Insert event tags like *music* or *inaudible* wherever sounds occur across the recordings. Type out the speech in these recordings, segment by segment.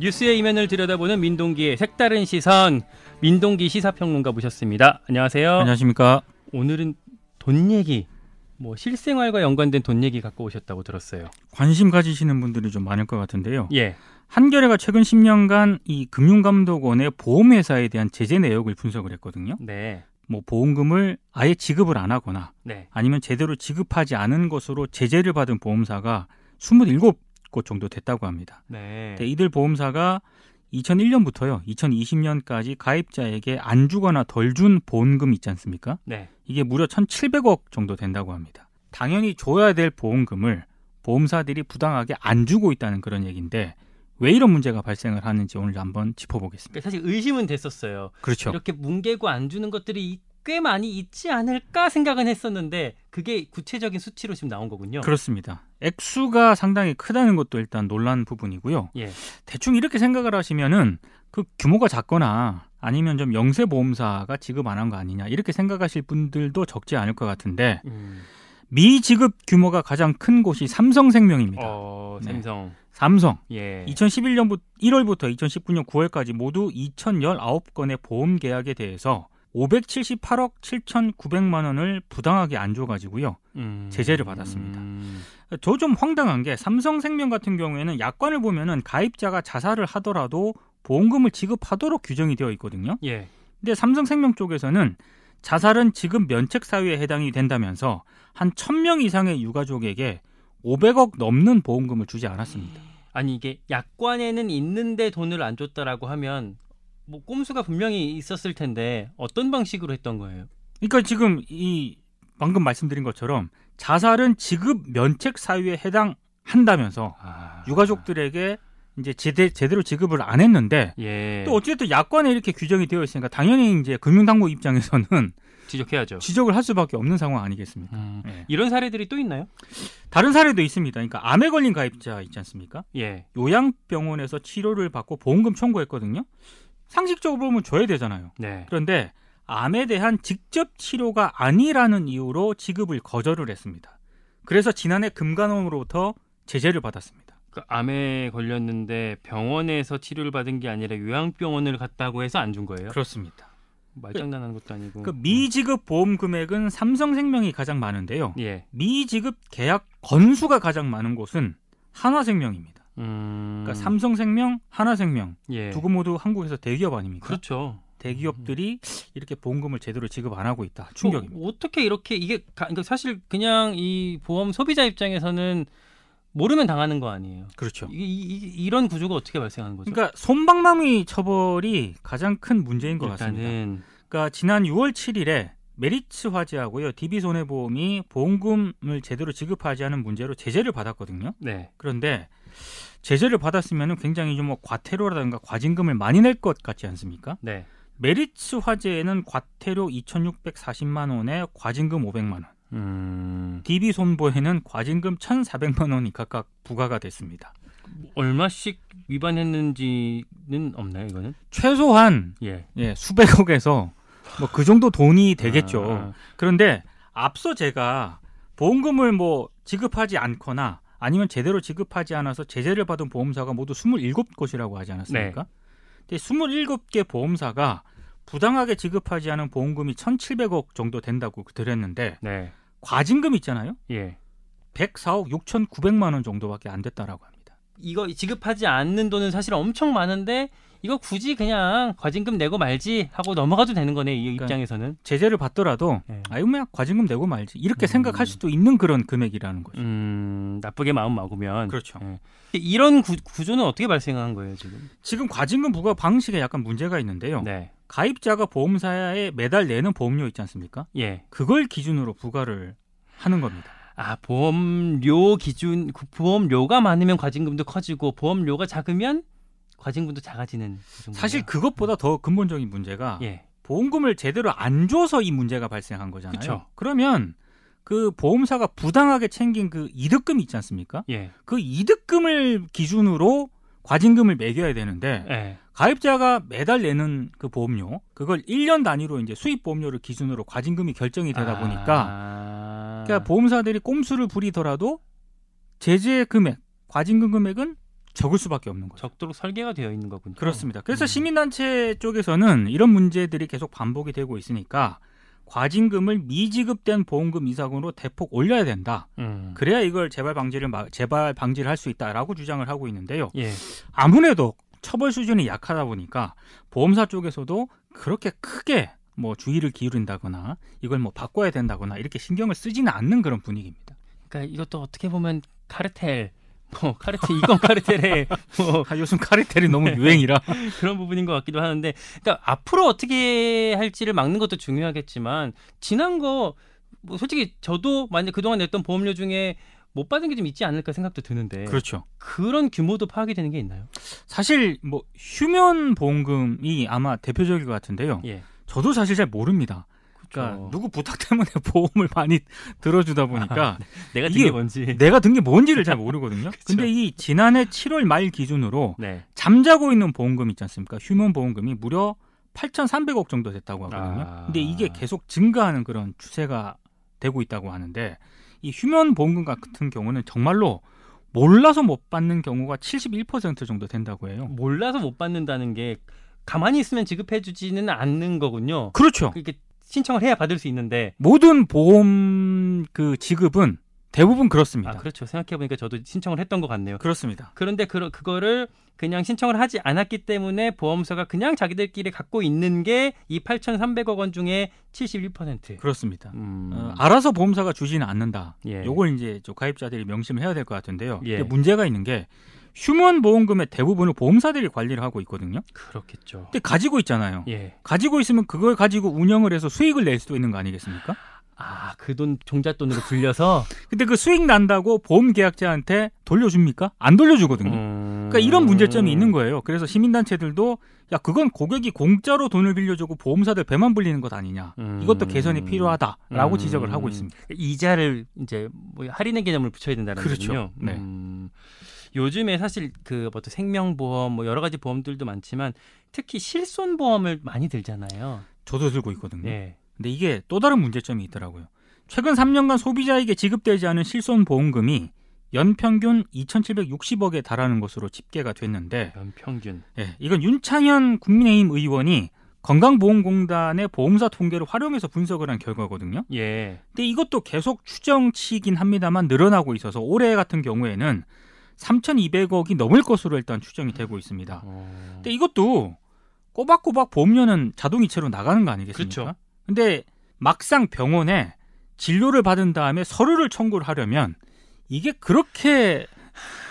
뉴스의 이면을 들여다보는 민동기의 색다른 시선 민동기 시사평론가 모셨습니다. 안녕하세요. 안녕하십니까. 오늘은 돈 얘기, 뭐 실생활과 연관된 돈 얘기 갖고 오셨다고 들었어요. 관심 가지시는 분들이 좀 많을 것 같은데요. 예. 한겨레가 최근 10년간 이 금융감독원의 보험회사에 대한 제재 내역을 분석을 했거든요. 네. 뭐 보험금을 아예 지급을 안 하거나 네. 아니면 제대로 지급하지 않은 것으로 제재를 받은 보험사가 27 곳 정도 됐다고 합니다. 네. 근데 이들 보험사가 2001년부터요, 2020년까지 가입자에게 안 주거나 덜 준 보험금 있지 않습니까? 네. 이게 무려 1,700억 정도 된다고 합니다. 당연히 줘야 될 보험금을 보험사들이 부당하게 안 주고 있다는 그런 얘기인데 왜 이런 문제가 발생을 하는지 오늘 한번 짚어보겠습니다. 그러니까 사실 의심은 됐었어요. 그렇죠. 이렇게 뭉개고 안 주는 것들이 꽤 많이 있지 않을까 생각은 했었는데 그게 구체적인 수치로 지금 나온 거군요. 그렇습니다. 액수가 상당히 크다는 것도 일단 놀란 부분이고요. 예. 대충 이렇게 생각을 하시면은 그 규모가 작거나 아니면 좀 영세 보험사가 지급 안 한 거 아니냐 이렇게 생각하실 분들도 적지 않을 것 같은데 음. 미지급 규모가 가장 큰 곳이 삼성생명입니다. 어, 네. 삼성. 삼성 예. 2011년부터 1월부터 2019년 9월까지 모두 2,019건의 보험 계약에 대해서 578억 7,900만 원을 부당하게 안 줘가지고요. 음. 제재를 받았습니다. 음. 저좀 황당한 게 삼성생명 같은 경우에는 약관을 보면은 가입자가 자살을 하더라도 보험금을 지급하도록 규정이 되어 있거든요. 예. 근데 삼성생명 쪽에서는 자살은 지급 면책 사유에 해당이 된다면서 한 1000명 이상의 유가족에게 500억 넘는 보험금을 주지 않았습니다. 아니 이게 약관에는 있는데 돈을 안 줬다라고 하면 뭐 꼼수가 분명히 있었을 텐데 어떤 방식으로 했던 거예요? 그러니까 지금 이 방금 말씀드린 것처럼 자살은 지급 면책 사유에 해당한다면서 아. 유가족들에게 이제 제대, 제대로 지급을 안 했는데 예. 또 어쨌든 약관에 이렇게 규정이 되어 있으니까 당연히 이제 금융당국 입장에서는 *laughs* 지적해야죠. 지적을 할 수밖에 없는 상황 아니겠습니까? 음. 예. 이런 사례들이 또 있나요? 다른 사례도 있습니다. 그러니까 암에 걸린 가입자 있지 않습니까? 예. 요양병원에서 치료를 받고 보험금 청구했거든요. 상식적으로 보면 줘야 되잖아요. 네. 그런데 암에 대한 직접 치료가 아니라는 이유로 지급을 거절을 했습니다. 그래서 지난해 금감원으로부터 제재를 받았습니다. 그 암에 걸렸는데 병원에서 치료를 받은 게 아니라 요양병원을 갔다고 해서 안 준 거예요? 그렇습니다. 말장난하는 것도 아니고. 그 미지급 보험 금액은 삼성생명이 가장 많은데요. 예. 미지급 계약 건수가 가장 많은 곳은 한화생명입니다. 음. 그러니까 삼성생명, 한화생명 예. 두곳 모두 한국에서 대기업 아닙니까? 그렇죠. 대기업들이 이렇게 보험금을 제대로 지급 안 하고 있다. 충격입니다. 어, 어떻게 이렇게 이게 가- 그러니까 사실 그냥 이 보험 소비자 입장에서는 모르면 당하는 거 아니에요. 그렇죠. 이게 이, 런 구조가 어떻게 발생하는 거죠? 그러니까 손방망이 처벌이 가장 큰 문제인 것 같습니다. 일단은 그러니까 지난 6월 7일에 메리츠 화재하고요, DB 손해보험이 보험금을 제대로 지급하지 않은 문제로 제재를 받았거든요. 네. 그런데 제재를 받았으면 굉장히 좀 뭐 과태료라든가 과징금을 많이 낼 것 같지 않습니까? 네. 메리츠 화재에는 과태료 2,640만 원에 과징금 500만 원, 음. DB 손보에는 과징금 1,400만 원이 각각 부과가 됐습니다. 얼마씩 위반했는지는 없나요, 이거는? 최소한 예. 예, 수백억에서 뭐 그 정도 돈이 되겠죠. 아, 그런데 앞서 제가 보험금을 뭐 지급하지 않거나 아니면 제대로 지급하지 않아서 제재를 받은 보험사가 모두 27곳이라고 하지 않았습니까? 근데 27개 보험사가 부당하게 지급하지 않은 보험금이 1,700억 정도 된다고 드렸는데 네. 과징금 있잖아요. 예. 104억 6,900만 원 정도밖에 안 됐다라고 합니다. 이거 지급하지 않는 돈은 사실 엄청 많은데 이거 굳이 그냥 과징금 내고 말지 하고 넘어가도 되는 거네 이 그러니까 입장에서는. 제재를 받더라도 예. 아유 그냥 과징금 내고 말지 이렇게 음. 생각할 수도 있는 그런 금액이라는 거죠. 음, 나쁘게 마음 먹으면. 그렇죠. 예. 이런 구, 구조는 어떻게 발생한 거예요 지금? 지금 과징금 부과 방식에 약간 문제가 있는데요. 네. 가입자가 보험사에 매달 내는 보험료 있지 않습니까? 예. 그걸 기준으로 부과를 하는 겁니다. 아 보험료 기준 그 보험료가 많으면 과징금도 커지고 보험료가 작으면 과징금도 작아지는 그? 사실 그것보다 더 근본적인 문제가 예. 보험금을 제대로 안 줘서 이 문제가 발생한 거잖아요. 그쵸. 그러면 그 보험사가 부당하게 챙긴 그 이득금 있지 않습니까? 예. 그 이득금을 기준으로 과징금을 매겨야 되는데 예. 가입자가 매달 내는 그 보험료 그걸 1년 단위로 이제 수입 보험료를 기준으로 과징금이 결정이 되다 보니까 아... 그러니까 보험사들이 꼼수를 부리더라도 제재 금액, 과징금 금액은 적을 수밖에 없는 거죠. 적도록 설계가 되어 있는 거군요. 그렇습니다. 그래서 음. 시민단체 쪽에서는 이런 문제들이 계속 반복이 되고 있으니까 과징금을 미지급된 보험금 이상으로 대폭 올려야 된다. 음. 그래야 이걸 재발 방지를 막- 재발 방지를 할 수 있다라고 주장을 하고 있는데요. 예. 아무래도 처벌 수준이 약하다 보니까 보험사 쪽에서도 그렇게 크게 뭐 주의를 기울인다거나 이걸 뭐 바꿔야 된다거나 이렇게 신경을 쓰지는 않는 그런 분위기입니다. 그러니까 이것도 어떻게 보면 카르텔 뭐 카르텔 이건 카르텔의 뭐 *laughs* 아, 요즘 카르텔이 너무 유행이라 *laughs* 그런 부분인 것 같기도 하는데 그러니까 앞으로 어떻게 할지를 막는 것도 중요하겠지만 지난 거 뭐 솔직히 저도 만약 그동안 냈던 보험료 중에 못 받은 게 좀 있지 않을까 생각도 드는데 그렇죠. 그런 규모도 파악이 되는 게 있나요? 사실 뭐 휴면 보험금이 아마 대표적일 것 같은데요. 예. 저도 사실 잘 모릅니다. 그러니까 그렇죠. 누구 부탁 때문에 *laughs* 보험을 많이 들어주다 보니까 내가 든 게 뭔지. 내가 든 게 뭔지를 잘 모르거든요. *laughs* 근데 이 지난해 7월 말 기준으로 네. 잠자고 있는 보험금 있지 않습니까? 휴면 보험금이 무려 8,300억 정도 됐다고 하거든요. 아. 근데 이게 계속 증가하는 그런 추세가 되고 있다고 하는데 이 휴면 보험금 같은 경우는 정말로 몰라서 못 받는 경우가 71% 정도 된다고 해요. 몰라서 못 받는다는 게 가만히 있으면 지급해 주지는 않는 거군요. 그렇죠. 그게 신청을 해야 받을 수 있는데 모든 보험 그 지급은 대부분 그렇습니다. 아 그렇죠. 생각해 보니까 저도 신청을 했던 것 같네요. 그렇습니다. 그런데 그, 그거를 그냥 신청을 하지 않았기 때문에 보험사가 그냥 자기들끼리 갖고 있는 게 이 8,300억 원 중에 71%. 그렇습니다. 음. 어, 알아서 보험사가 주지는 않는다. 예. 요걸 이제 저 가입자들이 명심을 해야 될 것 같은데요. 예. 문제가 있는 게 휴먼 보험금의 대부분을 보험사들이 관리를 하고 있거든요. 그렇겠죠. 근데 가지고 있잖아요. 예. 가지고 있으면 그걸 가지고 운영을 해서 수익을 낼 수도 있는 거 아니겠습니까? 아, 그 돈 종잣돈으로 불려서 *laughs* 근데 그 수익 난다고 보험 계약자한테 돌려줍니까? 안 돌려주거든요. 음... 그러니까 이런 문제점이 있는 거예요. 그래서 시민 단체들도 야 그건 고객이 공짜로 돈을 빌려주고 보험사들 배만 불리는 것 아니냐. 음. 이것도 개선이 필요하다라고 음. 지적을 하고 있습니다. 이자를 이제 뭐 할인의 개념을 붙여야 된다는 그렇죠. 거군요. 네. 음, 요즘에 사실 그 어떤 생명보험 뭐 여러 가지 보험들도 많지만 특히 실손보험을 많이 들잖아요. 저도 들고 있거든요. 네. 근데 이게 또 다른 문제점이 있더라고요. 최근 3년간 소비자에게 지급되지 않은 실손 보험금이 연평균 2,760억에 달하는 것으로 집계가 됐는데 연평균. 예, 이건 윤창현 국민의힘 의원이 건강보험공단의 보험사 통계를 활용해서 분석을 한 결과거든요. 예. 근데 이것도 계속 추정치긴 합니다만 늘어나고 있어서 올해 같은 경우에는 3,200억이 넘을 것으로 일단 추정이 되고 있습니다. 어... 근데 이것도 꼬박꼬박 보험료는 자동이체로 나가는 거 아니겠습니까? 그렇죠. 근데 막상 병원에 진료를 받은 다음에 서류를 청구를 하려면 이게 그렇게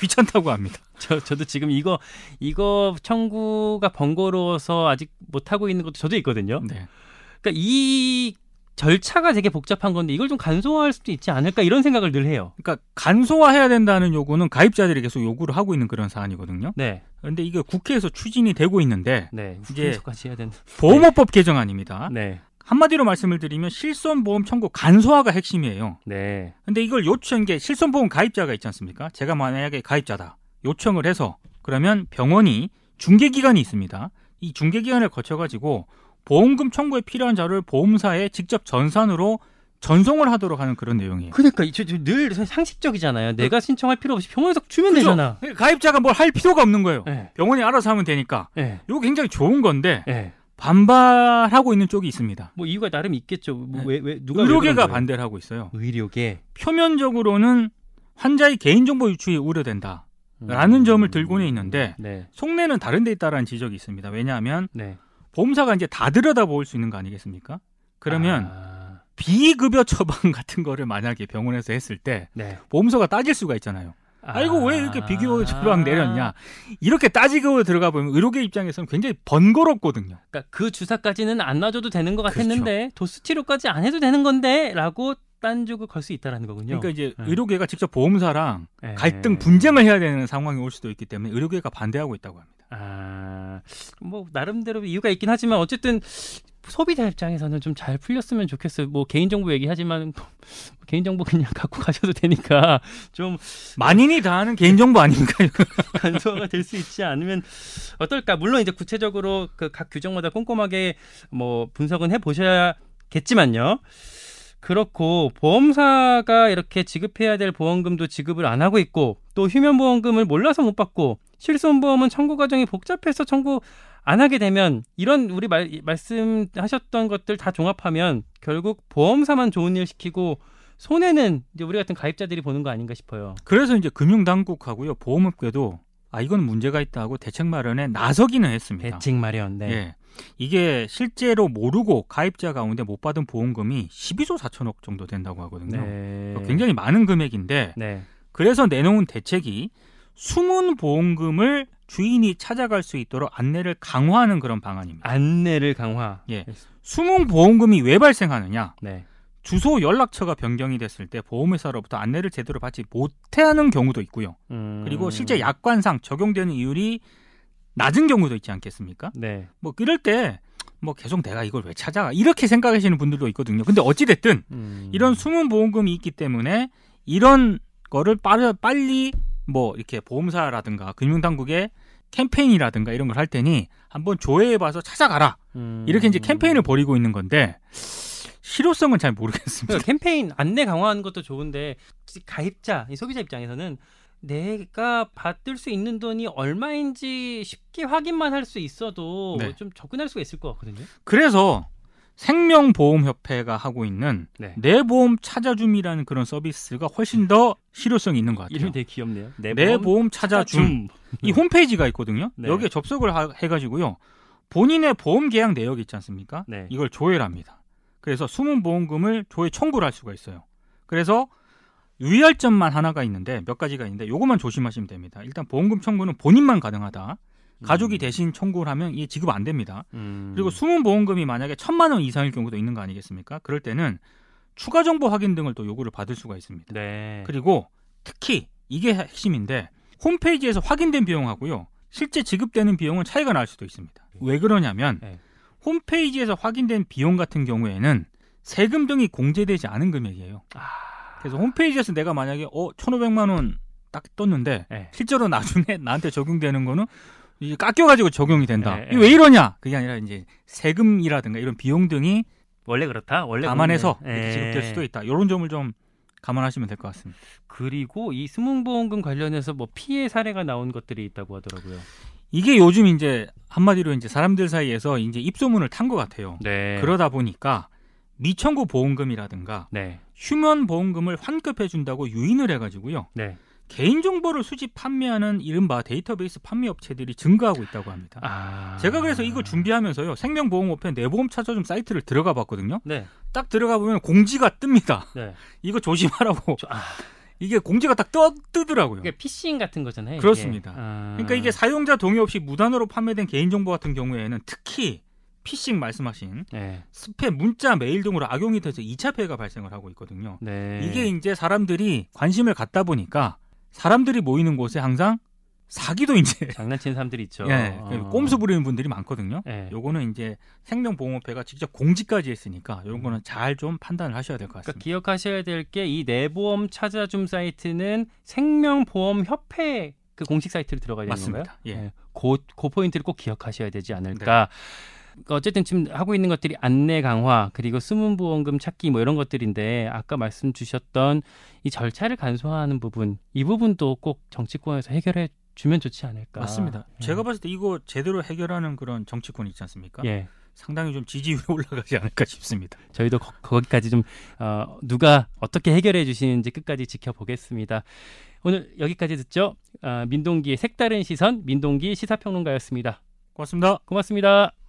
귀찮다고 합니다. *laughs* 저 저도 지금 이거 이거 청구가 번거로워서 아직 못 하고 있는 것도 저도 있거든요. 네. 그러니까 이 절차가 되게 복잡한 건데 이걸 좀 간소화할 수도 있지 않을까 이런 생각을 늘 해요. 그러니까 간소화해야 된다는 요구는 가입자들이 계속 요구를 하고 있는 그런 사안이거든요. 네, 그런데 이게 국회에서 추진이 되고 있는데 네. 국회에서까지 해야 된다. 보험업법 개정안입니다. 네, 한마디로 말씀을 드리면 실손보험 청구 간소화가 핵심이에요. 네, 근데 이걸 요청 게 실손보험 가입자가 있지 않습니까? 제가 만약에 가입자다. 요청을 해서 그러면 병원이 중개기관이 있습니다. 이 중개기관을 거쳐가지고 보험금 청구에 필요한 자료를 보험사에 직접 전산으로 전송을 하도록 하는 그런 내용이에요. 그러니까 저늘 상식적이잖아요. 내가 신청할 필요 없이 병원에서 주면 그죠? 되잖아. 가입자가 뭘 할 필요가 없는 거예요. 네, 병원이 알아서 하면 되니까. 네, 이거 굉장히 좋은 건데 네. 반발하고 있는 쪽이 있습니다. 뭐 이유가 나름 있겠죠. 뭐 네. 왜, 왜 누가 왜 의료계가? 반대를 하고 있어요. 의료계 표면적으로는 환자의 개인정보 유출이 우려된다. 라는 점을 들고는 있는데 네, 속내는 다른 데 있다라는 지적이 있습니다. 왜냐하면 네. 보험사가 이제 다 들여다볼 수 있는 거 아니겠습니까? 그러면 아, 비급여 처방 *laughs* 같은 거를 만약에 병원에서 했을 때 네. 보험사가 따질 수가 있잖아요. 아이고 왜 이렇게 비급여 처방 내렸냐? 이렇게 따지고 들어가 보면 의료계 입장에서는 굉장히 번거롭거든요. 그러니까 그 주사까지는 안 놔줘도 되는 것 그렇죠. 같았는데 도수 치료까지 안 해도 되는 건데 라고 딴죽을 걸 수 있다라는 거군요. 그러니까 이제 네. 의료계가 직접 보험사랑 네. 갈등 분쟁을 해야 되는 상황이 올 수도 있기 때문에 의료계가 반대하고 있다고 합니다. 아, 뭐 나름대로 이유가 있긴 하지만 어쨌든 소비자 입장에서는 좀 잘 풀렸으면 좋겠어요. 뭐 개인정보 얘기하지만 뭐 개인정보 그냥 *laughs* 갖고 가셔도 되니까 좀 만인이 다 아는 개인정보 아닙니까? *laughs* 간소화가 될 수 있지 않으면 어떨까? 물론 이제 구체적으로 그 각 규정마다 꼼꼼하게 뭐 분석은 해 보셔야겠지만요. 그렇고 보험사가 이렇게 지급해야 될 보험금도 지급을 안 하고 있고 또 휴면보험금을 몰라서 못 받고 실손보험은 청구 과정이 복잡해서 청구 안 하게 되면 이런 우리 말, 말씀하셨던 것들 다 종합하면 결국 보험사만 좋은 일 시키고 손해는 이제 우리 같은 가입자들이 보는 거 아닌가 싶어요. 그래서 이제 금융당국하고요 보험업계도 아 이건 문제가 있다고 대책 마련에 나서기는 했습니다. 대책 마련. 네. 예. 이게 실제로 모르고 가입자 가운데 못 받은 보험금이 12조 4천억 정도 된다고 하거든요. 네. 굉장히 많은 금액인데 네. 그래서 내놓은 대책이 숨은 보험금을 주인이 찾아갈 수 있도록 안내를 강화하는 그런 방안입니다. 안내를 강화. 예. 숨은 보험금이 왜 발생하느냐? 네. 주소 연락처가 변경이 됐을 때 보험회사로부터 안내를 제대로 받지 못하는 경우도 있고요. 음. 그리고 실제 약관상 적용되는 이율이 낮은 경우도 있지 않겠습니까? 네. 뭐 이럴 때 뭐 계속 내가 이걸 왜 찾아가 이렇게 생각하시는 분들도 있거든요. 근데 어찌 됐든 음. 이런 숨은 보험금이 있기 때문에 이런 거를 빠르, 빨리 뭐 이렇게 보험사라든가 금융당국의 캠페인이라든가 이런 걸 할 테니 한번 조회해봐서 찾아가라 음. 이렇게 이제 캠페인을 벌이고 있는 건데 실효성은 잘 모르겠습니다. 그러니까 캠페인 안내 강화하는 것도 좋은데 가입자, 이 소비자 입장에서는 내가 받을 수 있는 돈이 얼마인지 쉽게 확인만 할 수 있어도 네. 좀 접근할 수가 있을 것 같거든요. 그래서 생명보험협회가 하고 있는 네. 내 보험 찾아줌이라는 그런 서비스가 훨씬 더 실효성이 있는 것 같아요. 이름이 되게 귀엽네요. 내, 내 보험 보험 찾아줌 이 홈페이지가 있거든요. 네. 여기에 접속을 하- 해가지고요. 본인의 보험 계약 내역 있지 않습니까? 네. 이걸 조회를 합니다. 그래서 숨은 보험금을 조회 청구를 할 수가 있어요. 그래서 유의할 점만 하나가 있는데 몇 가지가 있는데 요것만 조심하시면 됩니다. 일단 보험금 청구는 본인만 가능하다. 가족이 음. 대신 청구를 하면 이게 지급 안 됩니다. 음. 그리고 숨은 보험금이 만약에 천만 원 이상일 경우도 있는 거 아니겠습니까? 그럴 때는 추가 정보 확인 등을 또 요구를 받을 수가 있습니다. 네. 그리고 특히 이게 핵심인데 홈페이지에서 확인된 비용하고요. 실제 지급되는 비용은 차이가 날 수도 있습니다. 왜 그러냐면 네. 홈페이지에서 확인된 비용 같은 경우에는 세금 등이 공제되지 않은 금액이에요. 아. 그래서 홈페이지에서 내가 만약에 어 1,500만 원 딱 떴는데 네. 실제로 나중에 *laughs* 나한테 적용되는 거는 이제 깎여가지고 적용이 된다. 네, 이게 왜 이러냐? 그게 아니라 이제 세금이라든가 이런 비용 등이 원래 그렇다. 원래 감안해서 예. 지급될 수도 있다. 이런 점을 좀 감안하시면 될 것 같습니다. 그리고 이 수문보험금 관련해서 뭐 피해 사례가 나온 것들이 있다고 하더라고요. 이게 요즘 이제 한마디로 이제 사람들 사이에서 이제 입소문을 탄 것 같아요. 네. 그러다 보니까 미청구 보험금이라든가 네. 휴면 보험금을 환급해 준다고 유인을 해가지고요. 네. 개인 정보를 수집 판매하는 이른바 데이터베이스 판매 업체들이 증가하고 있다고 합니다. 아. 제가 그래서 이거 준비하면서요 생명보험업체 내보험 찾아줌 사이트를 들어가 봤거든요. 네. 딱 들어가 보면 공지가 뜹니다. 네. 이거 조심하라고. 저- 아, 이게 공지가 딱 떠, 뜨더라고요. 이게 피싱 같은 거잖아요. 이게. 그렇습니다. 아. 그러니까 이게 사용자 동의 없이 무단으로 판매된 개인정보 같은 경우에는 특히 피싱 말씀하신 네. 스팸, 문자, 메일 등으로 악용이 돼서 2차 피해가 발생을 하고 있거든요. 네. 이게 이제 사람들이 관심을 갖다 보니까 사람들이 모이는 곳에 항상 사기도 이제 *laughs* 장난치는 사람들이 있죠. 예, 어. 꼼수 부리는 분들이 많거든요. 네. 요거는 이제 생명보험업체가 직접 공지까지 했으니까 이런 거는 잘 좀 판단을 하셔야 될것 그러니까 같습니다. 기억하셔야 될 게 이 내보험 찾아줌 사이트는 생명보험협회 그 공식 사이트로 들어가야 되는 건가요? 맞습니다. 예. 네. 그, 그 포인트를 꼭 기억하셔야 되지 않을까. 그러니까 어쨌든 지금 하고 있는 것들이 안내 강화 그리고 숨은 보험금 찾기 뭐 이런 것들인데 아까 말씀 주셨던 이 절차를 간소화하는 부분 이 부분도 꼭 정치권에서 해결해 주면 좋지 않을까. 맞습니다. 예. 제가 봤을 때 이거 제대로 해결하는 그런 정치권 있지 않습니까? 예. 상당히 좀 지지율이 *laughs* 올라가지 않을까 싶습니다. 저희도 거, 거기까지 좀 어, 누가 어떻게 해결해 주시는지 끝까지 지켜보겠습니다. 오늘 여기까지 듣죠. 아, 민동기의 색다른 시선 민동기 시사평론가였습니다. 고맙습니다. 고맙습니다.